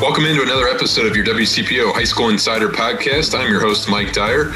Welcome into another episode of your WCPO High School Insider Podcast. I'm your host, Mike Dyer.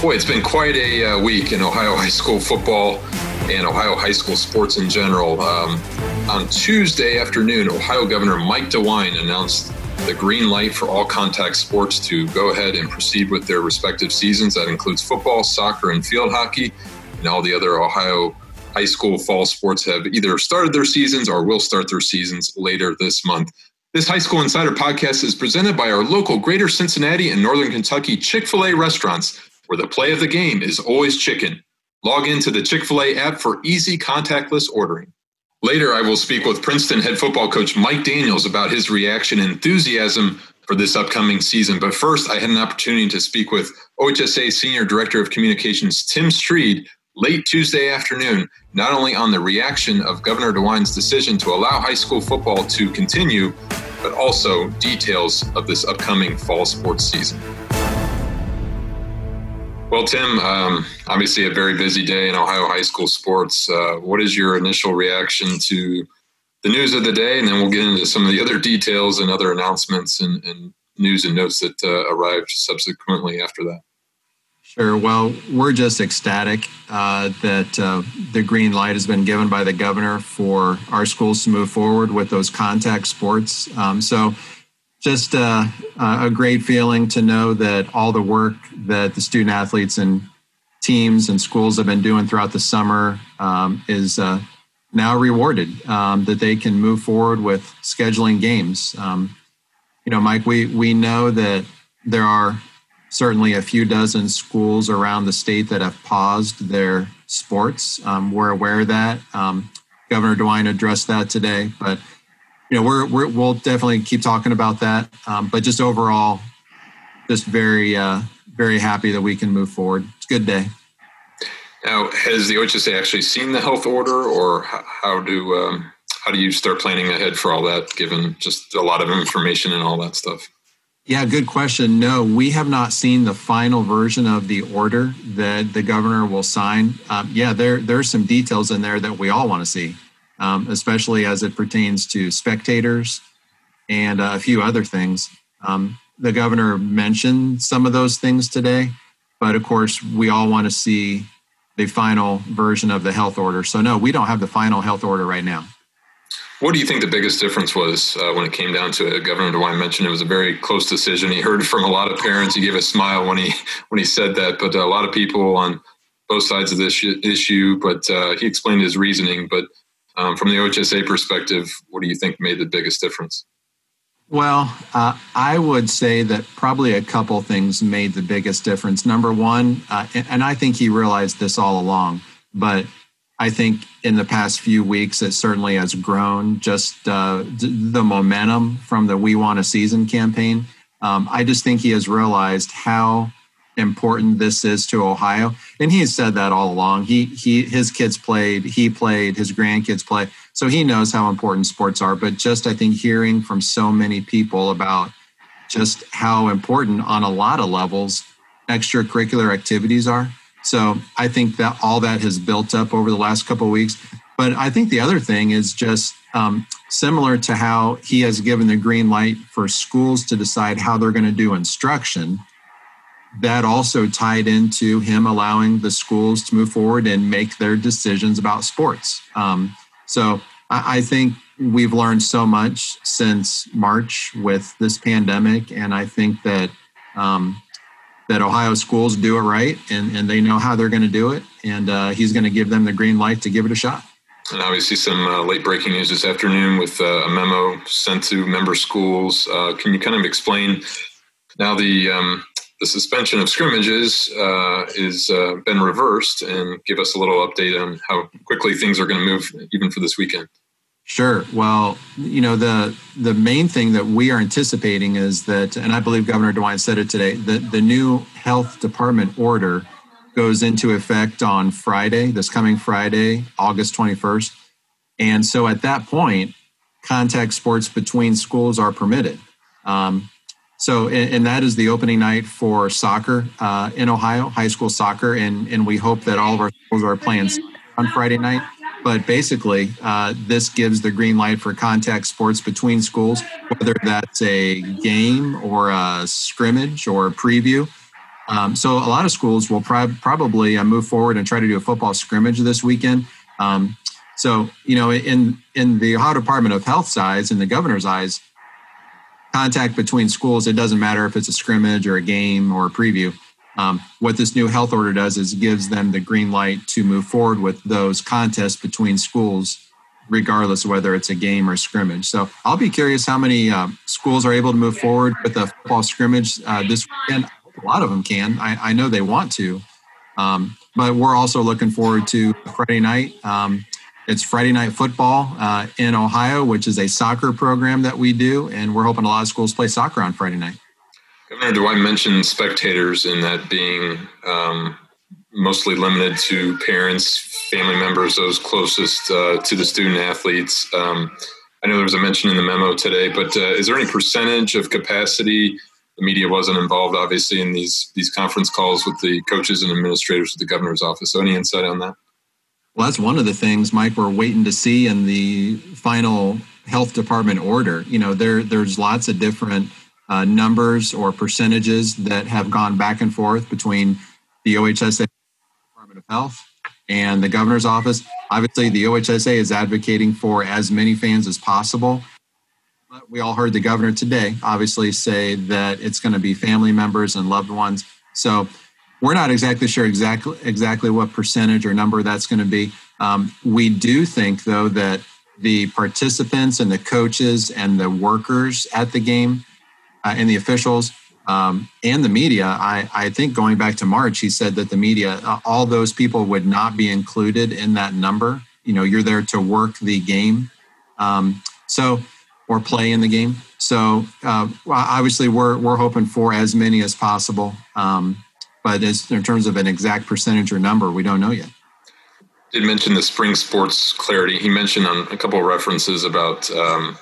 Boy, it's been quite a uh, week in Ohio high school football and Ohio high school sports in general. Um, on Tuesday afternoon, Ohio Governor Mike DeWine announced the green light for all contact sports to go ahead and proceed with their respective seasons. That includes football, soccer, and field hockey. And all the other Ohio high school fall sports have either started their seasons or will start their seasons later this month. This High School Insider podcast is presented by our local Greater Cincinnati and Northern Kentucky Chick fil A restaurants, where the play of the game is always chicken. Log into the Chick fil A app for easy contactless ordering. Later, I will speak with Princeton head football coach Mike Daniels about his reaction and enthusiasm for this upcoming season. But first, I had an opportunity to speak with OHSAA Senior Director of Communications Tim Stried late Tuesday afternoon, not only on the reaction of Governor DeWine's decision to allow high school football to continue, but also details of this upcoming fall sports season. Well, Tim, um, obviously a very busy day in Ohio high school sports. Uh, what is your initial reaction to the news of the day? And then we'll get into some of the other details and other announcements and, and news and notes that uh, arrived subsequently after that. Sure. Well, we're just ecstatic uh, that uh, the green light has been given by the governor for our schools to move forward with those contact sports. Um, so, just uh, a great feeling to know that all the work that the student athletes and teams and schools have been doing throughout the summer um, is uh, now rewarded. Um, that they can move forward with scheduling games. Um, you know, Mike, we we know that there are certainly a few dozen schools around the state that have paused their sports. Um, we're aware of that. Um, Governor DeWine addressed that today, but you know we're, we will definitely keep talking about that. Um, but just overall, just very uh, very happy that we can move forward. It's a good day. Now, has the OHSAA actually seen the health order, or how do um, how do you start planning ahead for all that? Given just a lot of information and all that stuff. Yeah, good question. No, we have not seen the final version of the order that the governor will sign. Um, yeah, there there's some details in there that we all want to see, um, especially as it pertains to spectators and uh, a few other things. Um, the governor mentioned some of those things today, but of course, we all want to see the final version of the health order. So, no, we don't have the final health order right now. What do you think the biggest difference was uh, when it came down to it? Governor DeWine mentioned it was a very close decision. He heard from a lot of parents. He gave a smile when he when he said that, but a lot of people on both sides of this issue. But uh, he explained his reasoning. But um, from the OHSAA perspective, what do you think made the biggest difference? Well, uh, I would say that probably a couple things made the biggest difference. Number one, uh, and I think he realized this all along, but I think in the past few weeks, it certainly has grown just uh, the momentum from the We Want a Season campaign. Um, I just think he has realized how important this is to Ohio. And he has said that all along. He, he, his kids played, he played, his grandkids play. So he knows how important sports are. But just, I think, hearing from so many people about just how important on a lot of levels extracurricular activities are so I think that all that has built up over the last couple of weeks. But I think the other thing is just um, similar to how he has given the green light for schools to decide how they're going to do instruction. That also tied into him allowing the schools to move forward and make their decisions about sports. Um, so I, I think we've learned so much since March with this pandemic, and I think that um, that Ohio schools do it right and, and they know how they're going to do it. And uh, he's going to give them the green light to give it a shot. And obviously, some uh, late breaking news this afternoon with uh, a memo sent to member schools. Uh, can you kind of explain now the um, the suspension of scrimmages uh, is uh, been reversed and give us a little update on how quickly things are going to move even for this weekend? Sure. Well, you know, the the main thing that we are anticipating is that, and I believe Governor DeWine said it today, that the new health department order goes into effect on Friday, this coming Friday, August 21st. And so at that point, contact sports between schools are permitted. Um, so, and, and, that is the opening night for soccer uh, in Ohio, high school soccer. And, and we hope that all of our schools are playing on Friday night but basically, uh, this gives the green light for contact sports between schools, whether that's a game or a scrimmage or a preview. Um, so a lot of schools will pro- probably uh, move forward and try to do a football scrimmage this weekend. Um, so you know, in in the Ohio Department of Health's eyes, in the governor's eyes, contact between schools, it doesn't matter if it's a scrimmage or a game or a preview. Um, what this new health order does is gives them the green light to move forward with those contests between schools, regardless of whether it's a game or scrimmage. So I'll be curious how many uh, schools are able to move forward with a football scrimmage uh, this weekend. A lot of them can. I, I know they want to. Um, but we're also looking forward to Friday night. Um, it's Friday night football uh, in Ohio, which is a soccer program that we do, and we're hoping a lot of schools play soccer on Friday night. Governor, DeWine mention spectators in that being um, mostly limited to parents, family members, those closest uh, to the student athletes? Um, I know there was a mention in the memo today, but uh, is there any percentage of capacity? The media wasn't involved, obviously, in these these conference calls with the coaches and administrators of the governor's office. So, any insight on that? Well, that's one of the things, Mike, we're waiting to see in the final health department order. You know, there there's lots of different uh, numbers or percentages that have gone back and forth between the OHSAA Department of Health and the governor's office. Obviously, the OHSAA is advocating for as many fans as possible. But we all heard the governor today obviously say that it's going to be family members and loved ones. So we're not exactly sure exactly exactly what percentage or number that's going to be. Um, we do think, though, that the participants and the coaches and the workers at the game uh, and the officials um, and the media, I, I, think going back to March, he said that the media, uh, all those people would not be included in that number. You know, you're there to work the game. Um, so, or play in the game. So, uh, obviously, we're, we're hoping for as many as possible. Um, but as, in terms of an exact percentage or number, we don't know yet. Did mention the spring sports clarity. He mentioned on a couple of references about um,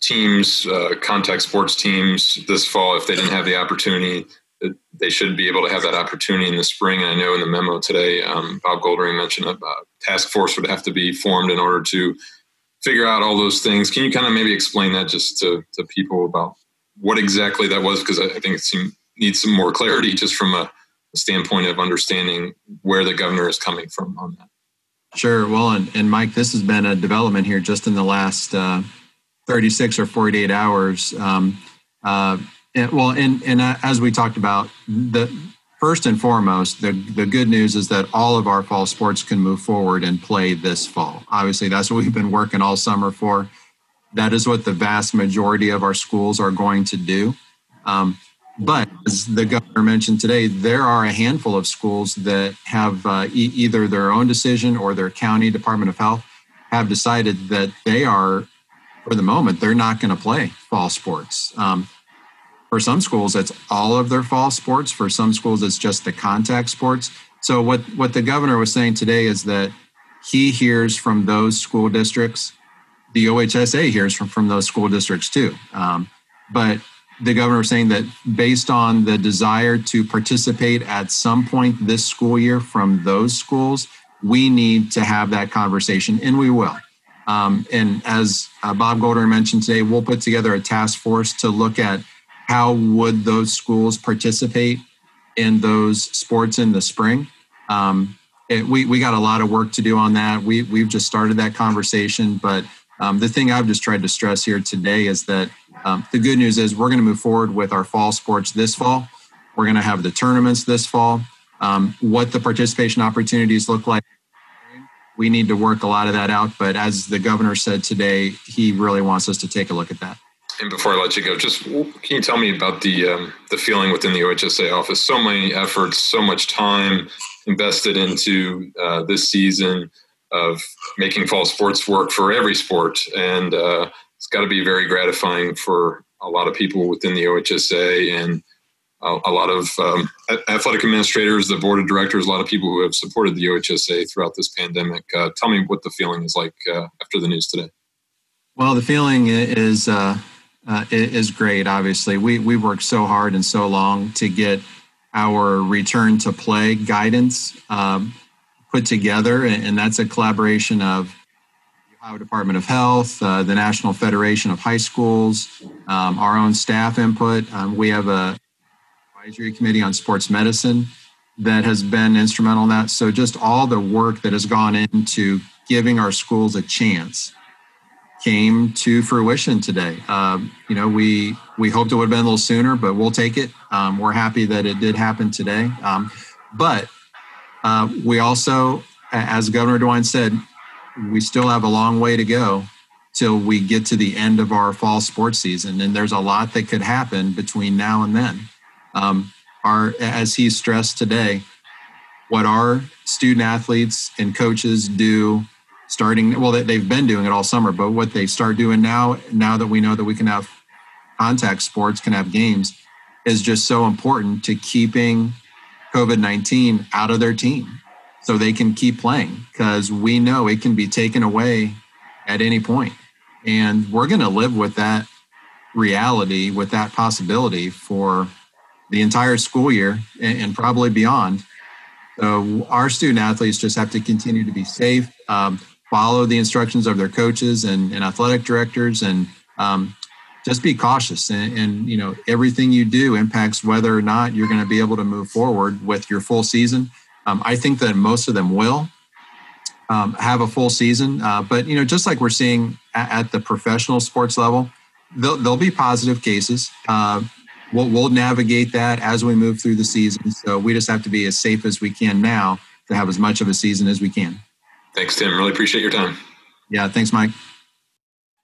teams, uh, contact sports teams this fall. If they didn't have the opportunity, they should be able to have that opportunity in the spring. And I know in the memo today, um, Bob Goldring mentioned a task force would have to be formed in order to figure out all those things. Can you kind of maybe explain that just to, to people about what exactly that was? Because I, think it seemed needs some more clarity just from a, a, standpoint of understanding where the governor is coming from on that. Sure. Well, and, and Mike, this has been a development here just in the last uh, 36 or 48 hours. Um, uh, and, well, and, and uh, as we talked about, the first and foremost, the, the good news is that all of our fall sports can move forward and play this fall. Obviously, that's what we've been working all summer for. That is what the vast majority of our schools are going to do. Um, but as the governor mentioned today, there are a handful of schools that have uh, e- either their own decision or their county Department of Health have decided that they are, for the moment, they're not going to play fall sports. Um, for some schools, it's all of their fall sports. For some schools, it's just the contact sports. So what what the governor was saying today is that he hears from those school districts. The OHSAA hears from from those school districts too. Um, but the governor was saying that based on the desire to participate at some point this school year from those schools, we need to have that conversation, and we will. Um, and as uh, Bob Goldring mentioned today, we'll put together a task force to look at how would those schools participate in those sports in the spring. Um, it, we we got a lot of work to do on that. We we've just started that conversation, but um, the thing I've just tried to stress here today is that um, the good news is we're going to move forward with our fall sports this fall. We're going to have the tournaments this fall. Um, what the participation opportunities look like, we need to work a lot of that out. But as the governor said today, he really wants us to take a look at that. And before I let you go, just can you tell me about the um, the feeling within the OHSAA office? So many efforts, so much time invested into uh, this season of making fall sports work for every sport, and uh, it's got to be very gratifying for a lot of people within the OHSAA and a, lot of um, athletic administrators, the board of directors, a lot of people who have supported the OHSAA throughout this pandemic. Uh, tell me what the feeling is like uh, after the news today. Well, the feeling is uh, uh is great. Obviously, we we worked so hard and so long to get our return to play guidance um, put together, and that's a collaboration of Ohio Department of Health, uh, the National Federation of High Schools, um, our own staff input. Um, we have a advisory committee on sports medicine that has been instrumental in that. So just all the work that has gone into giving our schools a chance came to fruition today. Um, you know, we we hoped it would have been a little sooner, but we'll take it. Um, we're happy that it did happen today. Um, but uh, we also, as Governor DeWine said, we still have a long way to go till we get to the end of our fall sports season, and there's a lot that could happen between now and then. Um, as he stressed today, what our student athletes and coaches do starting well they've been doing it all summer but what they start doing now now that we know that we can have contact sports can have games is just so important to keeping covid-19 out of their team so they can keep playing because we know it can be taken away at any point. And we're going to live with that reality with that possibility for the entire school year and, and probably beyond. So our student athletes just have to continue to be safe um, follow the instructions of their coaches and, and athletic directors and um, just be cautious. And, and, you know everything you do impacts whether or not you're going to be able to move forward with your full season. Um, i think that most of them will um, have a full season. Uh, but you know just like we're seeing at, at the professional sports level there'll, there'll be positive cases. Uh, we'll, we'll navigate that as we move through the season so we just have to be as safe as we can now to have as much of a season as we can Thanks, Tim. Really appreciate your time. Yeah, thanks, Mike.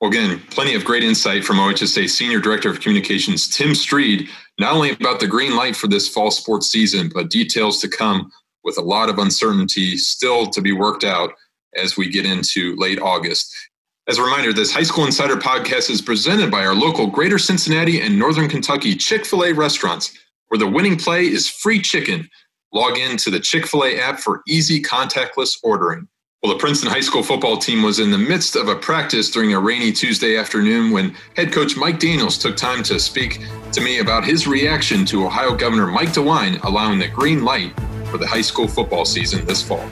Well, again, plenty of great insight from OHSAA Senior Director of Communications, Tim Stried, not only about the green light for this fall sports season, but details to come with a lot of uncertainty still to be worked out as we get into late August. As a reminder, this High School Insider podcast is presented by our local Greater Cincinnati and Northern Kentucky Chick fil A restaurants, where the winning play is free chicken. Log in to the Chick fil A app for easy contactless ordering. Well, the Princeton High School football team was in the midst of a practice during a rainy Tuesday afternoon when head coach Mike Daniels took time to speak to me about his reaction to Ohio Governor Mike DeWine allowing the green light for the high school football season this fall.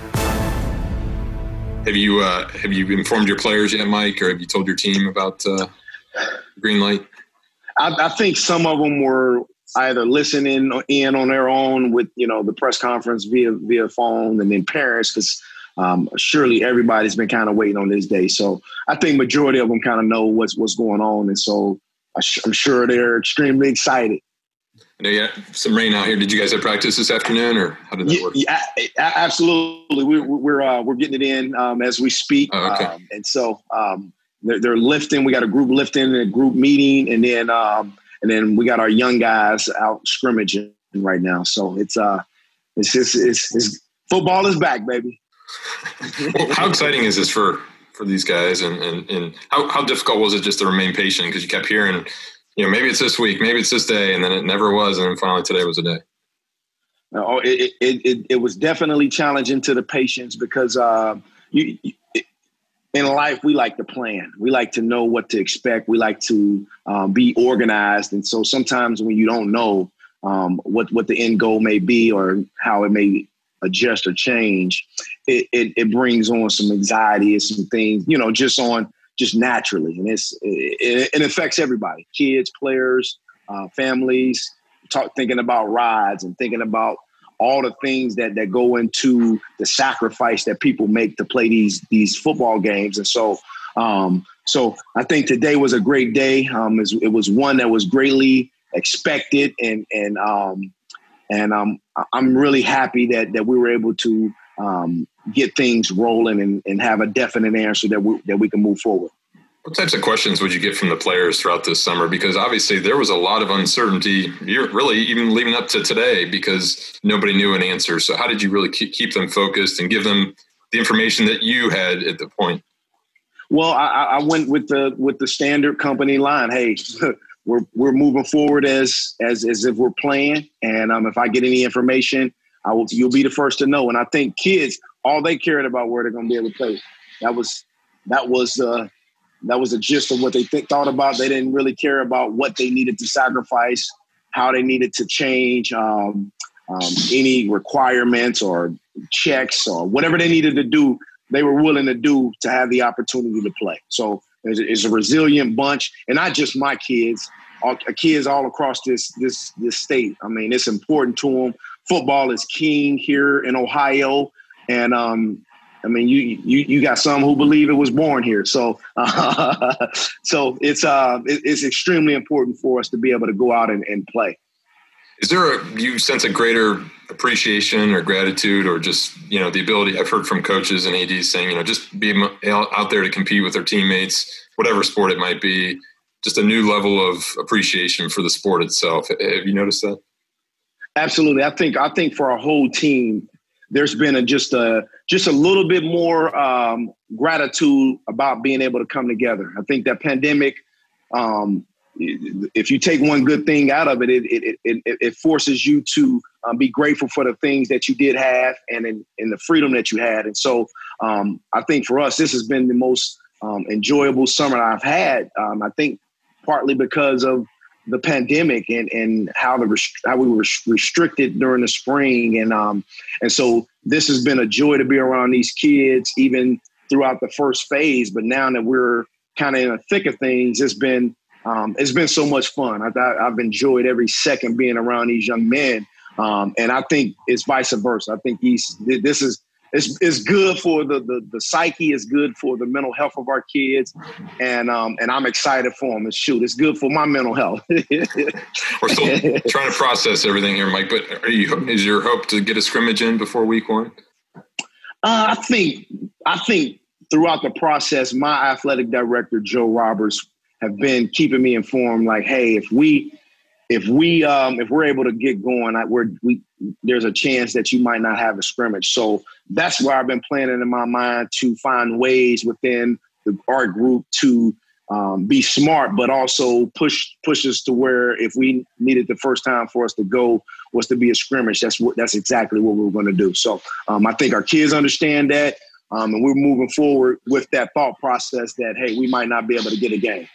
Have you uh, have you informed your players yet, Mike, or have you told your team about uh, green light? I, I think some of them were either listening in on their own with you know the press conference via via phone, and then parents because um, surely everybody's been kind of waiting on this day. So I think majority of them kind of know what's what's going on, and so I'm sure they're extremely excited. I know you had some rain out here. Did you guys have practice this afternoon, or how did that work? Yeah, absolutely. We're we're uh, we're getting it in um, as we speak, oh, okay. um, and so um, they're, they're, lifting. We got a group lifting and a group meeting, and then um, and then we got our young guys out scrimmaging right now. So it's uh, it's just it's, it's football is back, baby well, how exciting is this for for these guys, and and, and how, how difficult was it just to remain patient because you kept hearing, you know, maybe it's this week, maybe it's this day, and then it never was, and then finally today was a day. Oh, it, it, it, it was definitely challenging to the patience because uh, you in life we like to plan. We like to know what to expect. We like to um, be organized. And so sometimes when you don't know um, what what the end goal may be or how it may adjust or change, it, it, it brings on some anxiety and some things, you know, just on just naturally. And it's, it, it affects everybody, kids, players, uh, families, talk, thinking about rides and thinking about all the things that, that go into the sacrifice that people make to play these, these football games. And so, um, so I think today was a great day. Um, it was one that was greatly expected and, and, um, and um, I'm really happy that that we were able to um, get things rolling and, and have a definite answer that we, that we can move forward. What types of questions would you get from the players throughout this summer? Because obviously there was a lot of uncertainty, really even leading up to today, because nobody knew an answer. So how did you really keep them focused and give them the information that you had at the point? Well, I, I went with the with the standard company line. Hey, we're we're moving forward as as as if we're playing. And um, if I get any information, I will. You'll be the first to know. And I think kids, all they cared about where they're going to be able to play. That was that was uh, that was the gist of what they th- thought about. They didn't really care about what they needed to sacrifice, how they needed to change, um, um, any requirements or checks or whatever they needed to do, they were willing to do to have the opportunity to play. So it's, it's a resilient bunch, and not just my kids, all, uh, kids all across this this this state. I mean, it's important to them. Football is king here in Ohio, and um, I mean, you you you got some who believe it was born here. So uh, so it's uh it's extremely important for us to be able to go out and, and play. Is there a you sense a greater appreciation or gratitude or just you know the ability I've heard from coaches and ads saying you know just be out there to compete with their teammates whatever sport it might be just a new level of appreciation for the sport itself have you noticed that absolutely i think i think for our whole team there's been a, just a just a little bit more um, gratitude about being able to come together i think that pandemic um, if you take one good thing out of it, it it it, it forces you to um, be grateful for the things that you did have and in, in the freedom that you had. And so um, I think for us, this has been the most um, enjoyable summer I've had. Um, I think partly because of the pandemic and and how the rest- how we were restricted during the spring and um and so this has been a joy to be around these kids even throughout the first phase. But now that we're kind of in the thick of things, it's been um, it's been so much fun. I, I've enjoyed every second being around these young men, um, and I think it's vice versa. I think he's this is it's, it's good for the, the the psyche. It's good for the mental health of our kids, and um, and I'm excited for them. And shoot, it's good for my mental health. We're still trying to process everything here, Mike. But you, is your hope to get a scrimmage in before week one? Uh, I think I think throughout the process, my athletic director Joe Roberts have been keeping me informed. Like, hey, if we if we um, if we're able to get going, I, we're, we there's a chance that you might not have a scrimmage. So that's where I've been planning in my mind to find ways within the group to um, be smart, but also push push us to where if we needed the first time for us to go was to be a scrimmage. That's what that's exactly what we are going to do. So um, I think our kids understand that, um, and we're moving forward with that thought process that hey, we might not be able to get a game.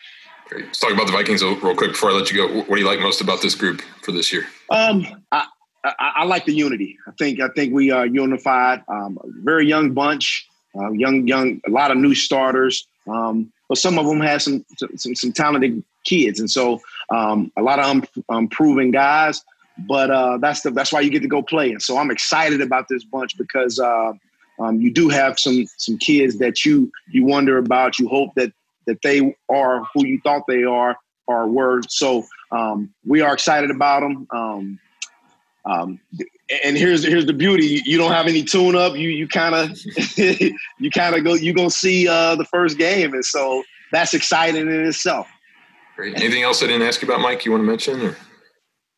Great. Let's talk about the Vikings real quick before I let you go. What do you like most about this group for this year? Um, I, I, I like the unity. I think I think we are unified. Um, very young bunch, uh, young young, a lot of new starters. Um, but some of them have some some, some talented kids, and so um, a lot of unproven guys. But uh, that's the that's why you get to go play. And so I'm excited about this bunch because uh, um, you do have some some kids that you you wonder about. You hope that that they are who you thought they are or were. So um, we are excited about them. Um, um, and here's here's the beauty: you don't have any tune up. You you kind of you kind of go you gonna see uh, the first game, and so that's exciting in itself. Great. Anything else I didn't ask you about, Mike? You want to mention? Or?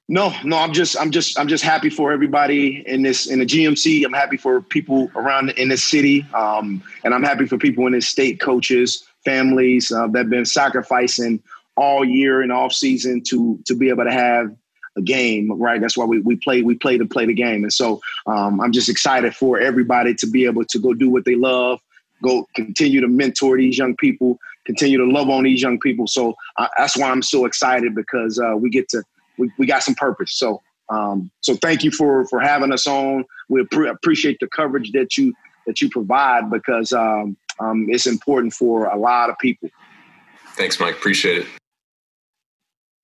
No, no. I'm just I'm just I'm just happy for everybody in this in the GMC. I'm happy for people around in this city, um, and I'm happy for people in this state, coaches, families uh, that have been sacrificing all year and off season to to be able to have a game, right? That's why we, we play we play to play the game, and so um, I'm just excited for everybody to be able to go do what they love, go continue to mentor these young people, continue to love on these young people. So uh, that's why I'm so excited because uh, we get to we, we got some purpose. So um, so thank you for for having us on. We pre- appreciate the coverage that you that you provide because um, um, it's important for a lot of people. Thanks, Mike. Appreciate it.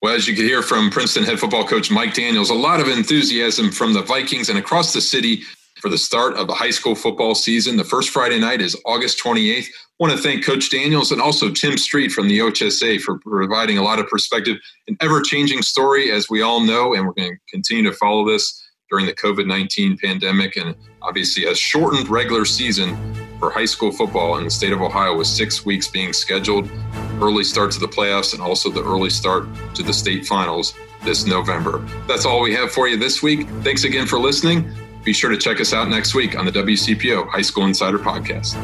Well, as you can hear from Princeton head football coach Mike Daniels, a lot of enthusiasm from the Vikings and across the city for the start of the high school football season. The first Friday night is August 28th. I want to thank Coach Daniels and also Tim Stried from the OHSAA for providing a lot of perspective. An ever changing story, as we all know, and we're going to continue to follow this during the COVID 19 pandemic and obviously a shortened regular season for high school football in the state of Ohio with six weeks being scheduled, early start to the playoffs, and also the early start to the state finals this November. That's all we have for you this week. Thanks again for listening. Be sure to check us out next week on the WCPO High School Insider Podcast.